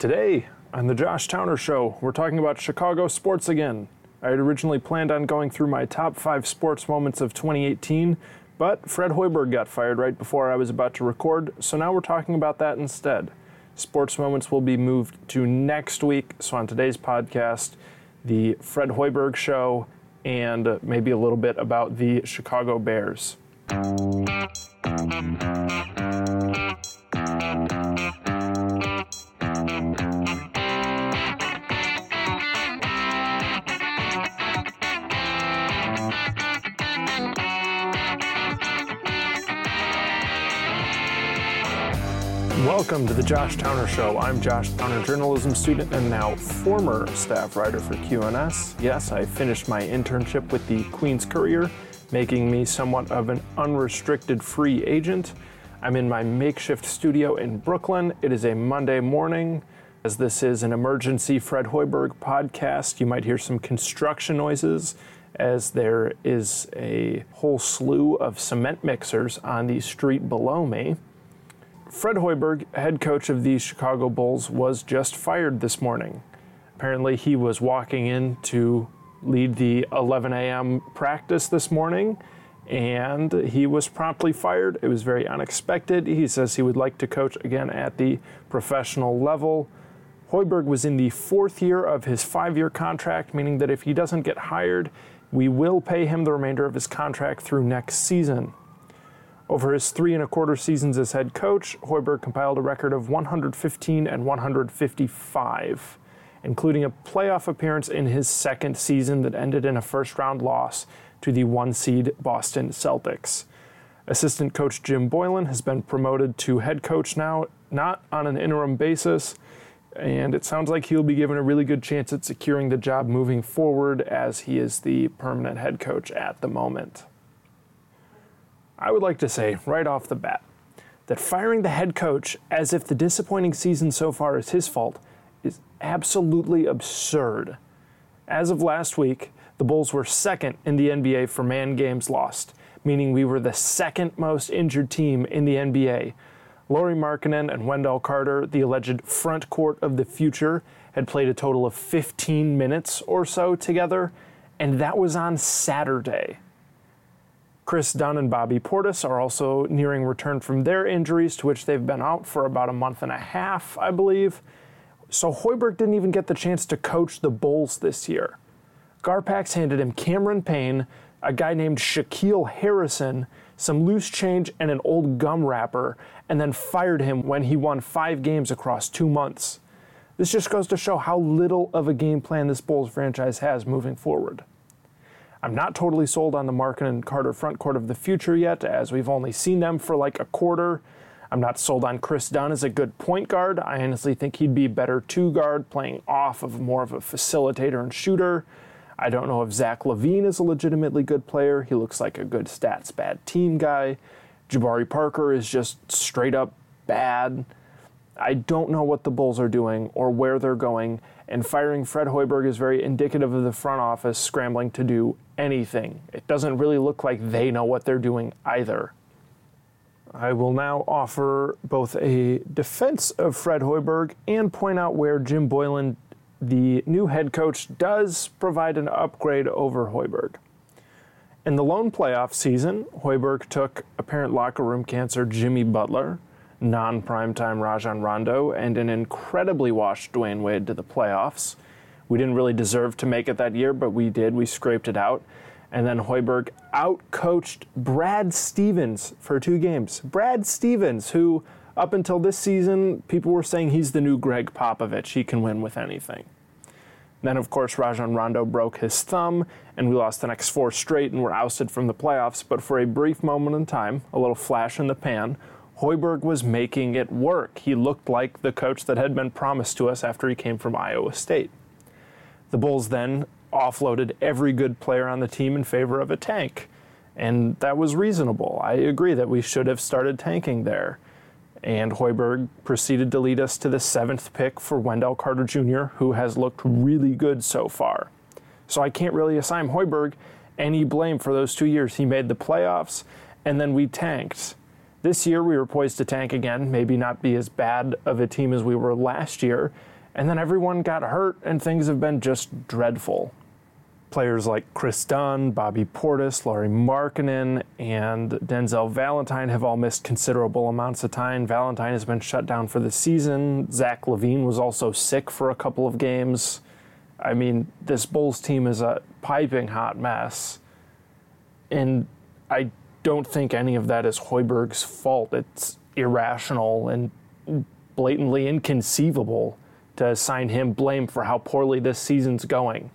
Today on the Josh Towner Show, we're talking about Chicago sports again. I had originally planned on going through my top five sports moments of 2018, but Fred Hoiberg got fired right before I was about to record, so now we're talking about that instead. Sports moments will be moved to next week, so on today's podcast, the Fred Hoiberg Show and maybe a little bit about the Chicago Bears. Welcome to the Josh Towner Show. I'm Josh Towner, journalism student and now former staff writer for QNS. Yes, I finished my internship with the Queens Courier, making me somewhat of an unrestricted free agent. I'm in my makeshift studio in Brooklyn. It is a Monday morning. As this is an emergency Fred Hoiberg podcast, you might hear some construction noises as there is a whole slew of cement mixers on the street below me. Fred Hoiberg, head coach of the Chicago Bulls, was just fired this morning. Apparently, he was walking in to lead the 11 a.m. practice this morning, and he was promptly fired. It was very unexpected. He says he would like to coach again at the professional level. Hoiberg was in the fourth year of his five year contract, meaning that if he doesn't get hired, we will pay him the remainder of his contract through next season. Over his three and a quarter seasons as head coach, Hoiberg compiled a record of 115 and 155, including a playoff appearance in his second season that ended in a first round loss to the one seed Boston Celtics. Assistant coach Jim Boylen has been promoted to head coach now, not on an interim basis, and it sounds like he'll be given a really good chance at securing the job moving forward as he is the permanent head coach at the moment. I would like to say right off the bat that firing the head coach as if the disappointing season so far is his fault is absolutely absurd. As of last week, the Bulls were second in the NBA for man games lost, meaning we were the second most injured team in the NBA. Lauri Markkanen and Wendell Carter, the alleged front court of the future, had played a total of 15 minutes or so together, and that was on Saturday. Kris Dunn and Bobby Portis are also nearing return from their injuries, to which they've been out for about a month and a half, I believe. So Hoiberg didn't even get the chance to coach the Bulls this year. Garpax handed him Cameron Payne, a guy named Shaquille Harrison, some loose change, and an old gum wrapper, and then fired him when he won five games across two months. This just goes to show how little of a game plan this Bulls franchise has moving forward. I'm not totally sold on the Markkanen and Carter front court of the future yet, as we've only seen them for like a quarter. I'm not sold on Kris Dunn as a good point guard. I honestly think he'd be better two guard, playing off of more of a facilitator and shooter. I don't know if Zach LaVine is a legitimately good player. He looks like a good stats bad team guy. Jabari Parker is just straight up bad. I don't know what the Bulls are doing or where they're going, and firing Fred Hoiberg is very indicative of the front office scrambling to do anything. It doesn't really look like they know what they're doing either. I will now offer both a defense of Fred Hoiberg and point out where Jim Boylen, the new head coach, does provide an upgrade over Hoiberg. In the lone playoff season, Hoiberg took apparent locker room cancer Jimmy Butler, non primetime Rajon Rondo, and an incredibly washed Dwyane Wade to the playoffs. We didn't really deserve to make it that year, but we did. We scraped it out. And then Hoiberg outcoached Brad Stevens for two games. Brad Stevens, who up until this season, people were saying he's the new Gregg Popovich. He can win with anything. Then, of course, Rajon Rondo broke his thumb, and we lost the next four straight and were ousted from the playoffs. But for a brief moment in time, a little flash in the pan, Hoiberg was making it work. He looked like the coach that had been promised to us after he came from Iowa State. The Bulls then offloaded every good player on the team in favor of a tank. And that was reasonable. I agree that we should have started tanking there. And Hoiberg proceeded to lead us to the seventh pick for Wendell Carter Jr., who has looked really good so far. So I can't really assign Hoiberg any blame for those two years. He made the playoffs, and then we tanked. This year, we were poised to tank again, maybe not be as bad of a team as we were last year, and then everyone got hurt, and things have been just dreadful. Players like Kris Dunn, Bobby Portis, Lauri Markkanen, and Denzel Valentine have all missed considerable amounts of time. Valentine has been shut down for the season. Zach LaVine was also sick for a couple of games. I mean, this Bulls team is a piping hot mess. And I don't think any of that is Hoiberg's fault. It's irrational and blatantly inconceivable to assign him blame for how poorly this season's going.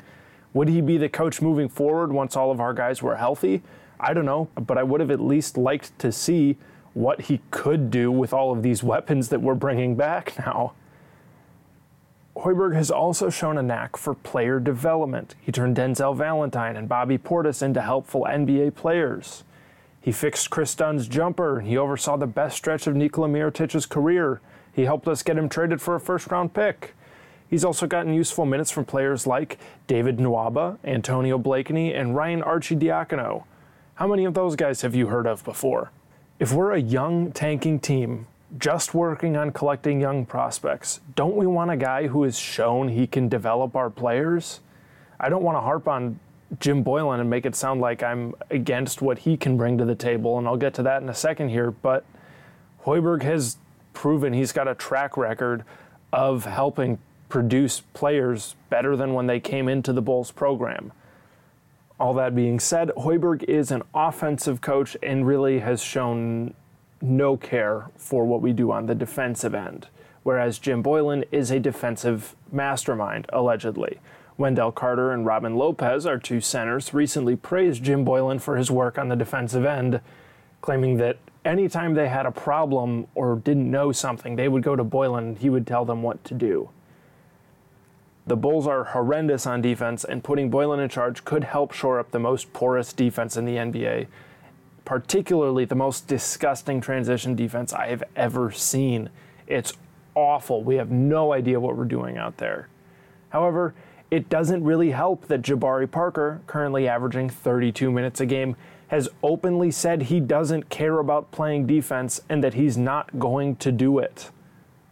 Would he be the coach moving forward once all of our guys were healthy? I don't know, but I would have at least liked to see what he could do with all of these weapons that we're bringing back now. Hoiberg has also shown a knack for player development. He turned Denzel Valentine and Bobby Portis into helpful NBA players. He fixed Kris Dunn's jumper. He oversaw the best stretch of Nikola Mirotic's career. He helped us get him traded for a first round pick. He's also gotten useful minutes from players like David Nwaba, Antonio Blakeney, and Ryan Archie Arcidiacono. How many of those guys have you heard of before? If we're a young tanking team, just working on collecting young prospects, don't we want a guy who has shown he can develop our players? I don't want to harp on Jim Boylen and make it sound like I'm against what he can bring to the table, and I'll get to that in a second here, but Hoiberg has proven he's got a track record of helping produce players better than when they came into the Bulls program. All that being said, Hoiberg is an offensive coach and really has shown no care for what we do on the defensive end, whereas Jim Boylen is a defensive mastermind, allegedly. Wendell Carter and Robin Lopez, our two centers, recently praised Jim Boylen for his work on the defensive end, claiming that anytime they had a problem or didn't know something, they would go to Boylen and he would tell them what to do. The Bulls are horrendous on defense, and putting Boylen in charge could help shore up the most porous defense in the NBA, particularly the most disgusting transition defense I have ever seen. It's awful. We have no idea what we're doing out there. However, it doesn't really help that Jabari Parker, currently averaging 32 minutes a game, has openly said he doesn't care about playing defense and that he's not going to do it.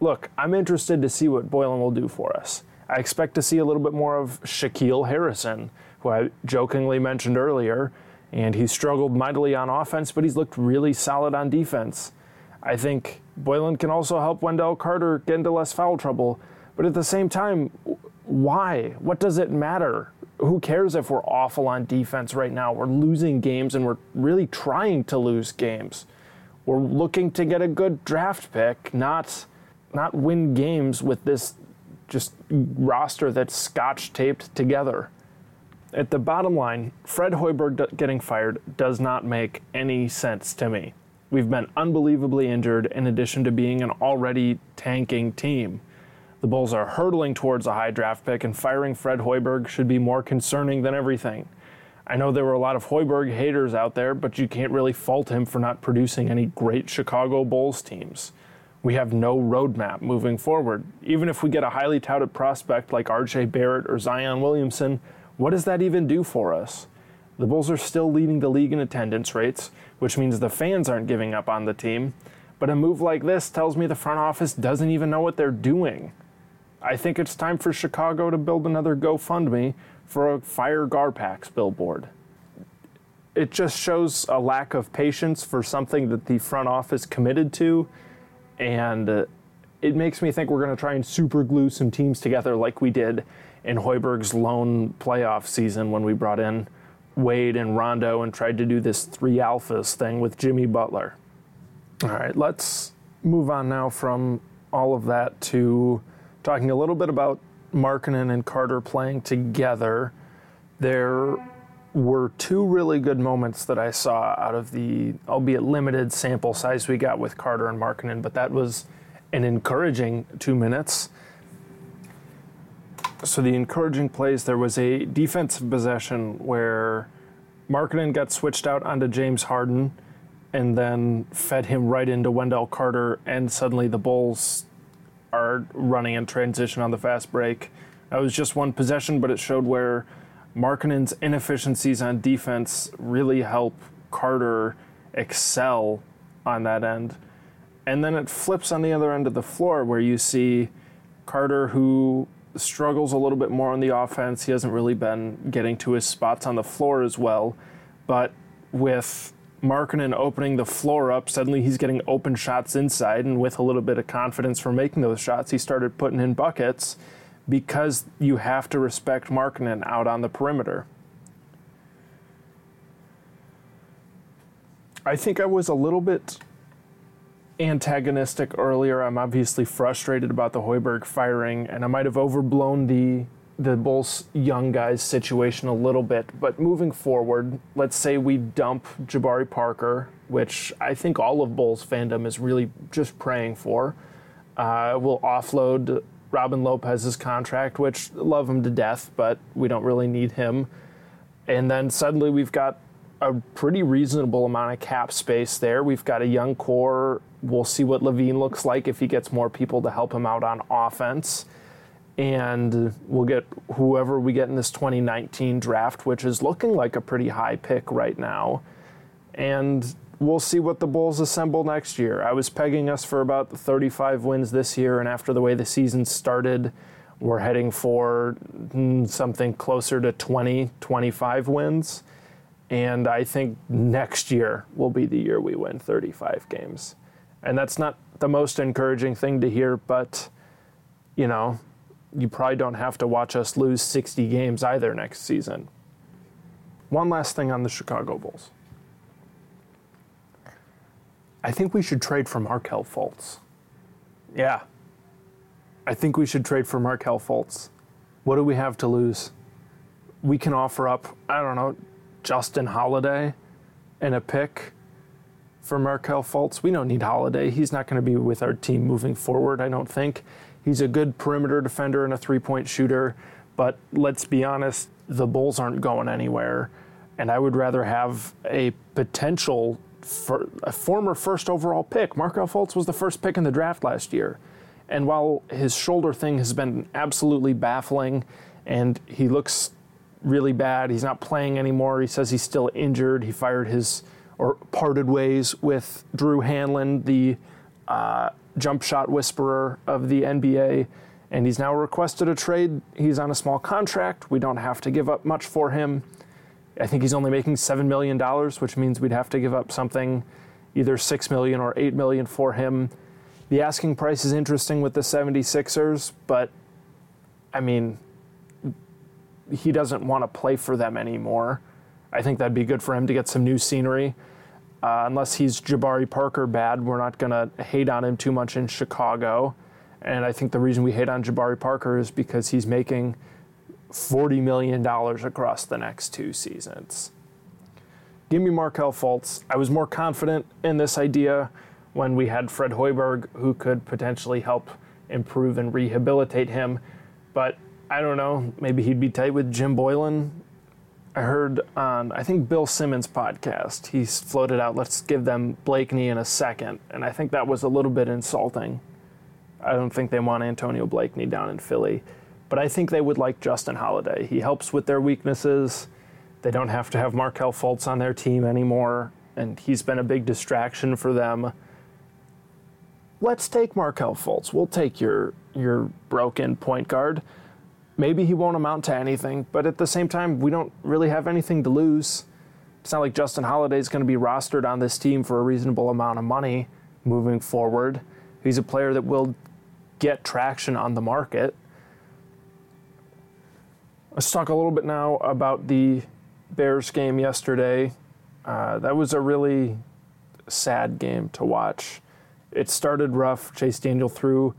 Look, I'm interested to see what Boylen will do for us. I expect to see a little bit more of Shaquille Harrison, who I jokingly mentioned earlier, and he struggled mightily on offense, but he's looked really solid on defense. I think Boylen can also help Wendell Carter get into less foul trouble, but at the same time, why? What does it matter? Who cares if we're awful on defense right now? We're losing games and we're really trying to lose games. We're looking to get a good draft pick, not not win games with this just roster that's scotch taped together. At the bottom line, Fred Hoiberg getting fired does not make any sense to me. We've been unbelievably injured in addition to being an already tanking team. The Bulls are hurtling towards a high draft pick, and firing Fred Hoiberg should be more concerning than everything. I know there were a lot of Hoiberg haters out there, but you can't really fault him for not producing any great Chicago Bulls teams we have no roadmap moving forward. Even if we get a highly touted prospect like RJ Barrett or Zion Williamson, what does that even do for us? The Bulls are still leading the league in attendance rates, which means the fans aren't giving up on the team. But a move like this tells me the front office doesn't even know what they're doing. I think it's time for Chicago to build another GoFundMe for a Fire Garpax billboard. It just shows a lack of patience for something that the front office committed to and uh, it makes me think we're going to try and super glue some teams together like we did in Hoiberg's lone playoff season when we brought in Wade and Rondo and tried to do this three alphas thing with Jimmy Butler. All right, let's move on now from all of that to talking a little bit about Markkanen and Carter playing together. There were two really good moments that I saw out of the, albeit limited sample size we got with Carter and Markkanen, but that was an encouraging two minutes. So the encouraging plays, there was a defensive possession where Markkanen got switched out onto James Harden and then fed him right into Wendell Carter, and suddenly the Bulls are running in transition on the fast break. That was just one possession, but it showed where Markkanen's inefficiencies on defense really help Carter excel on that end. And then it flips on the other end of the floor where you see Carter, who struggles a little bit more on the offense. He hasn't really been getting to his spots on the floor as well. But with Markkanen opening the floor up, suddenly he's getting open shots inside. And with a little bit of confidence for making those shots, he started putting in buckets because you have to respect Markkanen out on the perimeter. I think I was a little bit antagonistic earlier. I'm obviously frustrated about the Hoiberg firing, and I might have overblown the the Bulls young guys situation a little bit. But moving forward, let's say we dump Jabari Parker, which I think all of Bulls fandom is really just praying for. Uh, we'll offload Robin Lopez's contract, which love him to death, but we don't really need him. And then suddenly we've got a pretty reasonable amount of cap space there. We've got a young core. We'll see what LaVine looks like if he gets more people to help him out on offense. And we'll get whoever we get in this 2019 draft, which is looking like a pretty high pick right now. And we'll see what the Bulls assemble next year. I was pegging us for about 35 wins this year, and after the way the season started, we're heading for mm, something closer to 20, 25 wins. And I think next year will be the year we win 35 games. And that's not the most encouraging thing to hear, but, you know, you probably don't have to watch us lose 60 games either next season. One last thing on the Chicago Bulls. I think we should trade for Markelle Fultz. Yeah. I think we should trade for Markelle Fultz. What do we have to lose? We can offer up, I don't know, Justin Holiday and a pick for Markelle Fultz. We don't need Holiday. He's not going to be with our team moving forward, I don't think. He's a good perimeter defender and a three point shooter, but let's be honest, the Bulls aren't going anywhere. And I would rather have a potential for a former first overall pick. Markelle Fultz was the first pick in the draft last year. And while his shoulder thing has been absolutely baffling and he looks really bad. He's not playing anymore. He says he's still injured. He fired his or parted ways with Drew Hanlen, the uh, jump shot whisperer of the NBA, and he's now requested a trade. He's on a small contract. We don't have to give up much for him. I think he's only making $7 million, which means we'd have to give up something either 6 million or 8 million for him. The asking price is interesting with the 76ers, but I mean, he doesn't want to play for them anymore. I think that'd be good for him to get some new scenery. Uh, unless he's Jabari Parker bad, we're not going to hate on him too much in Chicago. And I think the reason we hate on Jabari Parker is because he's making $40 million across the next two seasons. Give me Markelle Fultz. I was more confident in this idea when we had Fred Hoiberg, who could potentially help improve and rehabilitate him. But I don't know. Maybe he'd be tight with Jim Boylen. I heard on I think Bill Simmons' podcast, he's floated out. Let's give them Blakeney in a second, and I think that was a little bit insulting. I don't think they want Antonio Blakeney down in Philly, but I think they would like Justin Holiday. He helps with their weaknesses. They don't have to have Markelle Fultz on their team anymore, and he's been a big distraction for them. Let's take Markelle Fultz. We'll take your your broken point guard maybe he won't amount to anything, but at the same time, we don't really have anything to lose. It's not like Justin Holiday is going to be rostered on this team for a reasonable amount of money moving forward. He's a player that will get traction on the market. Let's talk a little bit now about the Bears game yesterday. Uh, that was a really sad game to watch. It started rough. Chase Daniel threw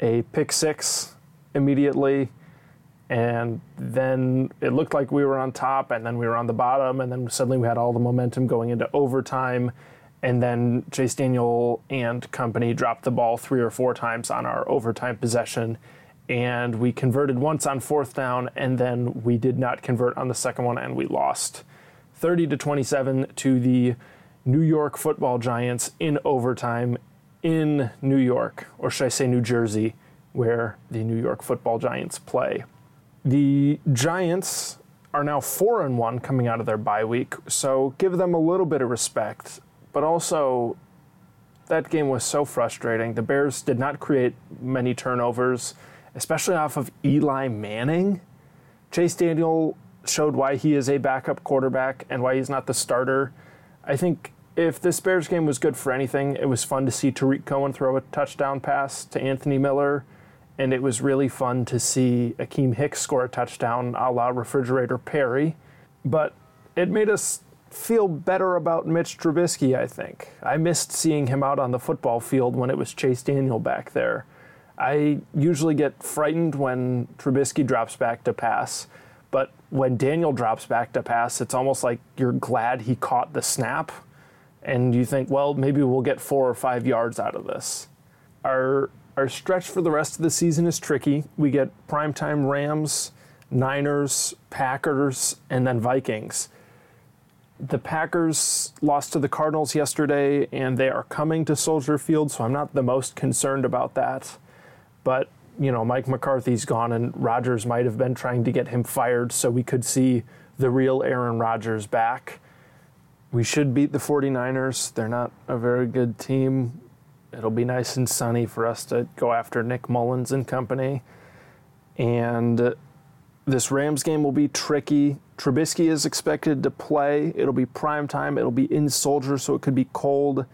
a pick six immediately and then it looked like we were on top and then we were on the bottom and then suddenly we had all the momentum going into overtime and then Chase Daniel and company dropped the ball three or four times on our overtime possession and we converted once on fourth down and then we did not convert on the second one and we lost 30 to 27 to the New York Football Giants in overtime in New York or should I say New Jersey where the New York Football Giants play. The Giants are now 4 and 1 coming out of their bye week, so give them a little bit of respect, but also that game was so frustrating. The Bears did not create many turnovers, especially off of Eli Manning. Chase Daniel showed why he is a backup quarterback and why he's not the starter. I think if this Bears game was good for anything, it was fun to see Tarik Cohen throw a touchdown pass to Anthony Miller, and it was really fun to see Akiem Hicks score a touchdown a la Refrigerator Perry. But it made us feel better about Mitch Trubisky, I think. I missed seeing him out on the football field when it was Chase Daniel back there. I usually get frightened when Trubisky drops back to pass, but when Daniel drops back to pass, it's almost like you're glad he caught the snap and you think, well, maybe we'll get four or five yards out of this. Our our stretch for the rest of the season is tricky. We get primetime Rams, Niners, Packers, and then Vikings. The Packers lost to the Cardinals yesterday, and they are coming to Soldier Field, so I'm not the most concerned about that. But, you know, Mike McCarthy's gone, and Rodgers might have been trying to get him fired so we could see the real Aaron Rodgers back. We should beat the 49ers. They're not a very good team. It'll be nice and sunny for us to go after Nick Mullens and company. And this Rams game will be tricky. Trubisky is expected to play. It'll be prime time. It'll be in Soldier, so it could be cold.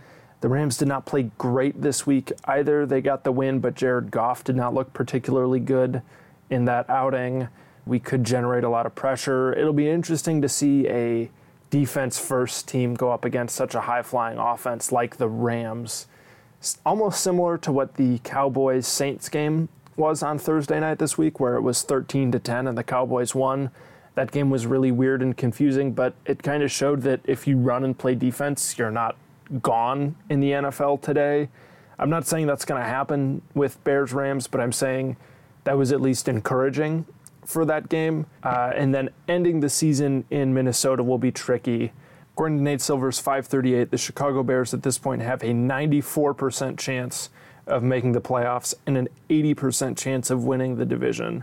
The Rams did not play great this week either. They got the win, but Jared Goff did not look particularly good in that outing. We could generate a lot of pressure. It'll be interesting to see a defense first team go up against such a high flying offense like the Rams. Almost similar to what the Cowboys Saints game was on Thursday night this week, where it was 13 to 10 and the Cowboys won. That game was really weird and confusing, but it kind of showed that if you run and play defense, you're not gone in the NFL today. I'm not saying that's going to happen with Bears Rams, but I'm saying that was at least encouraging for that game. Uh, and then ending the season in Minnesota will be tricky. According to Nate Silver's 538, the Chicago Bears at this point have a 94% chance of making the playoffs and an 80% chance of winning the division.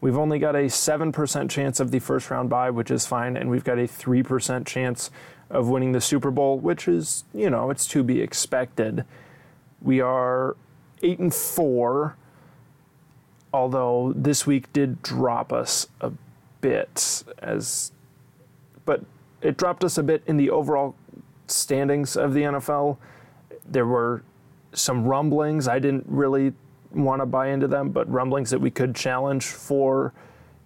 We've only got a 7% chance of the first round bye, which is fine, and we've got a 3% chance of winning the Super Bowl, which is, you know, it's to be expected. We are 8 and 4 although this week did drop us a bit as but it dropped us a bit in the overall standings of the NFL. There were some rumblings. I didn't really want to buy into them, but rumblings that we could challenge for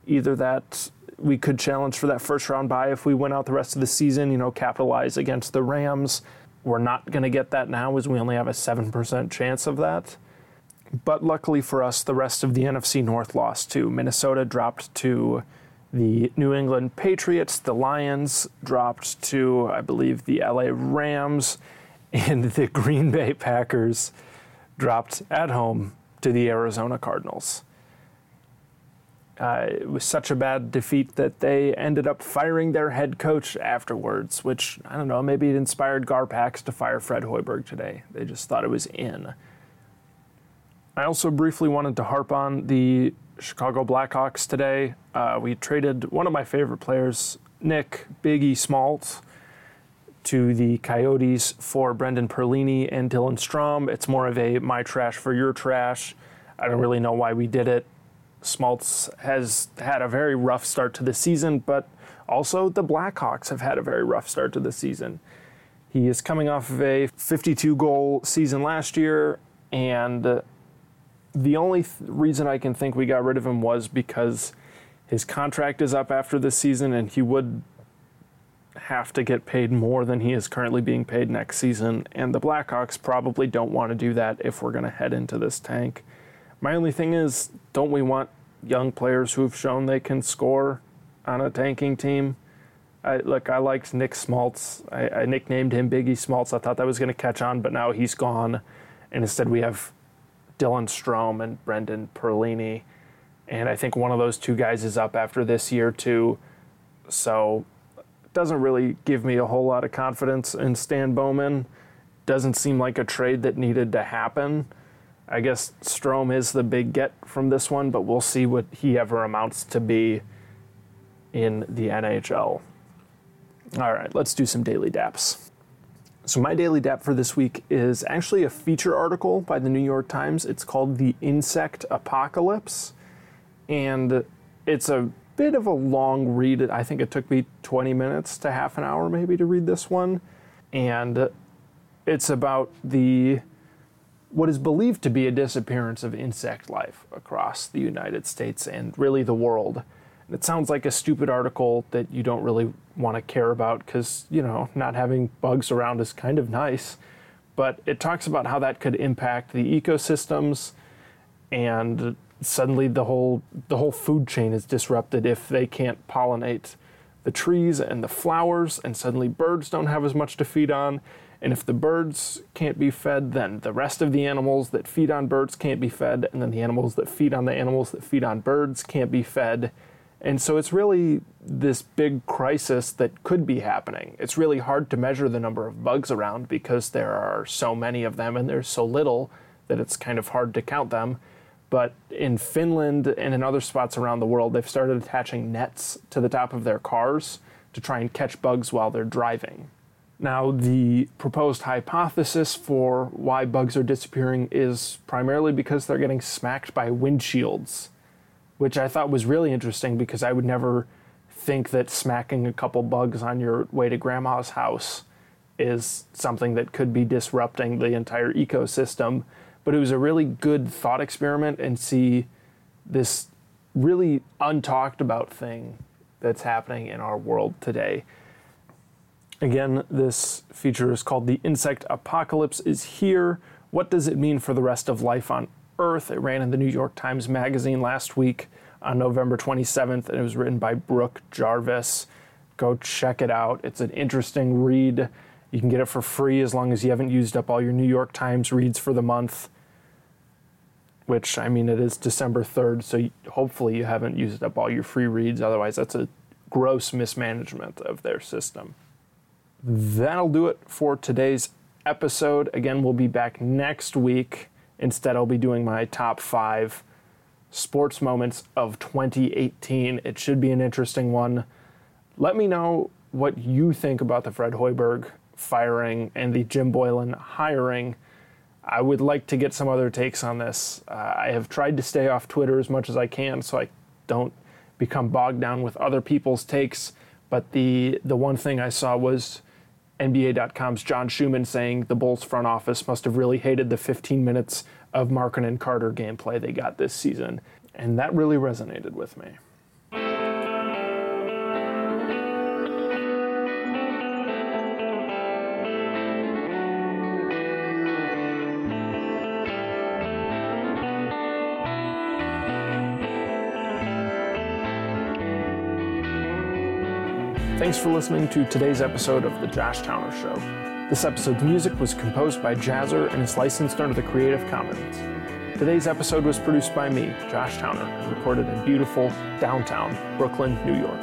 either that we could challenge for that first round bye if we went out the rest of the season, you know, capitalize against the Rams. We're not going to get that now as we only have a 7% chance of that. But luckily for us, the rest of the NFC North lost too. Minnesota dropped to the New England Patriots. The Lions dropped to, I believe, the LA Rams. And the Green Bay Packers dropped at home to the Arizona Cardinals. Uh, it was such a bad defeat that they ended up firing their head coach afterwards, which, I don't know, maybe it inspired Garpax to fire Fred Hoiberg today. They just thought it was in. I also briefly wanted to harp on the Chicago Blackhawks today. Uh, we traded one of my favorite players, Nick Biggie Smaltz, to the Coyotes for Brendan Perlini and Dylan Strome. It's more of a my trash for your trash. I don't really know why we did it. Schmaltz has had a very rough start to the season, but also the Blackhawks have had a very rough start to the season. He is coming off of a 52 goal season last year, and the only th- reason I can think we got rid of him was because his contract is up after this season and he would have to get paid more than he is currently being paid next season. And the Blackhawks probably don't want to do that if we're going to head into this tank. My only thing is, don't we want young players who have shown they can score on a tanking team? I, look, I liked Nick Schmaltz. I, I nicknamed him Biggie Smaltz. I thought that was going to catch on, but now he's gone. And instead, we have Dylan Strome and Brendan Perlini. And I think one of those two guys is up after this year, too. So it doesn't really give me a whole lot of confidence in Stan Bowman. Doesn't seem like a trade that needed to happen. I guess Strome is the big get from this one, but we'll see what he ever amounts to be in the NHL. All right, let's do some daily daps. So, my daily DAP for this week is actually a feature article by the New York Times. It's called The Insect Apocalypse. And it's a bit of a long read. I think it took me 20 minutes to half an hour maybe to read this one. And it's about the what is believed to be a disappearance of insect life across the United States and really the world. It sounds like a stupid article that you don't really want to care about because, you know, not having bugs around is kind of nice. But it talks about how that could impact the ecosystems and suddenly the whole the whole food chain is disrupted if they can't pollinate the trees and the flowers and suddenly birds don't have as much to feed on and if the birds can't be fed, then the rest of the animals that feed on birds can't be fed, and then the animals that feed on the animals that feed on birds can't be fed. And so it's really this big crisis that could be happening. It's really hard to measure the number of bugs around because there are so many of them and there's so little that it's kind of hard to count them. But in Finland and in other spots around the world, they've started attaching nets to the top of their cars to try and catch bugs while they're driving. Now, the proposed hypothesis for why bugs are disappearing is primarily because they're getting smacked by windshields, which I thought was really interesting because I would never think that smacking a couple bugs on your way to grandma's house is something that could be disrupting the entire ecosystem. But it was a really good thought experiment and see this really untalked about thing that's happening in our world today. Again, this feature is called The Insect Apocalypse is Here. What does it mean for the rest of life on Earth? It ran in the New York Times Magazine last week on November 27th, and it was written by Brooke Jarvis. Go check it out. It's an interesting read. You can get it for free as long as you haven't used up all your New York Times reads for the month, which, I mean, it is December 3rd, so hopefully you haven't used up all your free reads. Otherwise, that's a gross mismanagement of their system that'll do it for today's episode. Again, we'll be back next week. Instead, I'll be doing my top five sports moments of 2018. It should be an interesting one. Let me know what you think about the Fred Hoiberg firing and the Jim Boylen hiring. I would like to get some other takes on this. Uh, I have tried to stay off Twitter as much as I can so I don't become bogged down with other people's takes. But the the one thing I saw was NBA.com's John Schuhmann saying the Bulls front office must have really hated the 15 minutes of Markin and Carter gameplay they got this season. And that really resonated with me. Thanks for listening to today's episode of The Josh Towner Show. This episode's music was composed by Jahzzar and is licensed under the Creative Commons. Today's episode was produced by me, Josh Towner, and recorded in beautiful downtown Brooklyn, New York.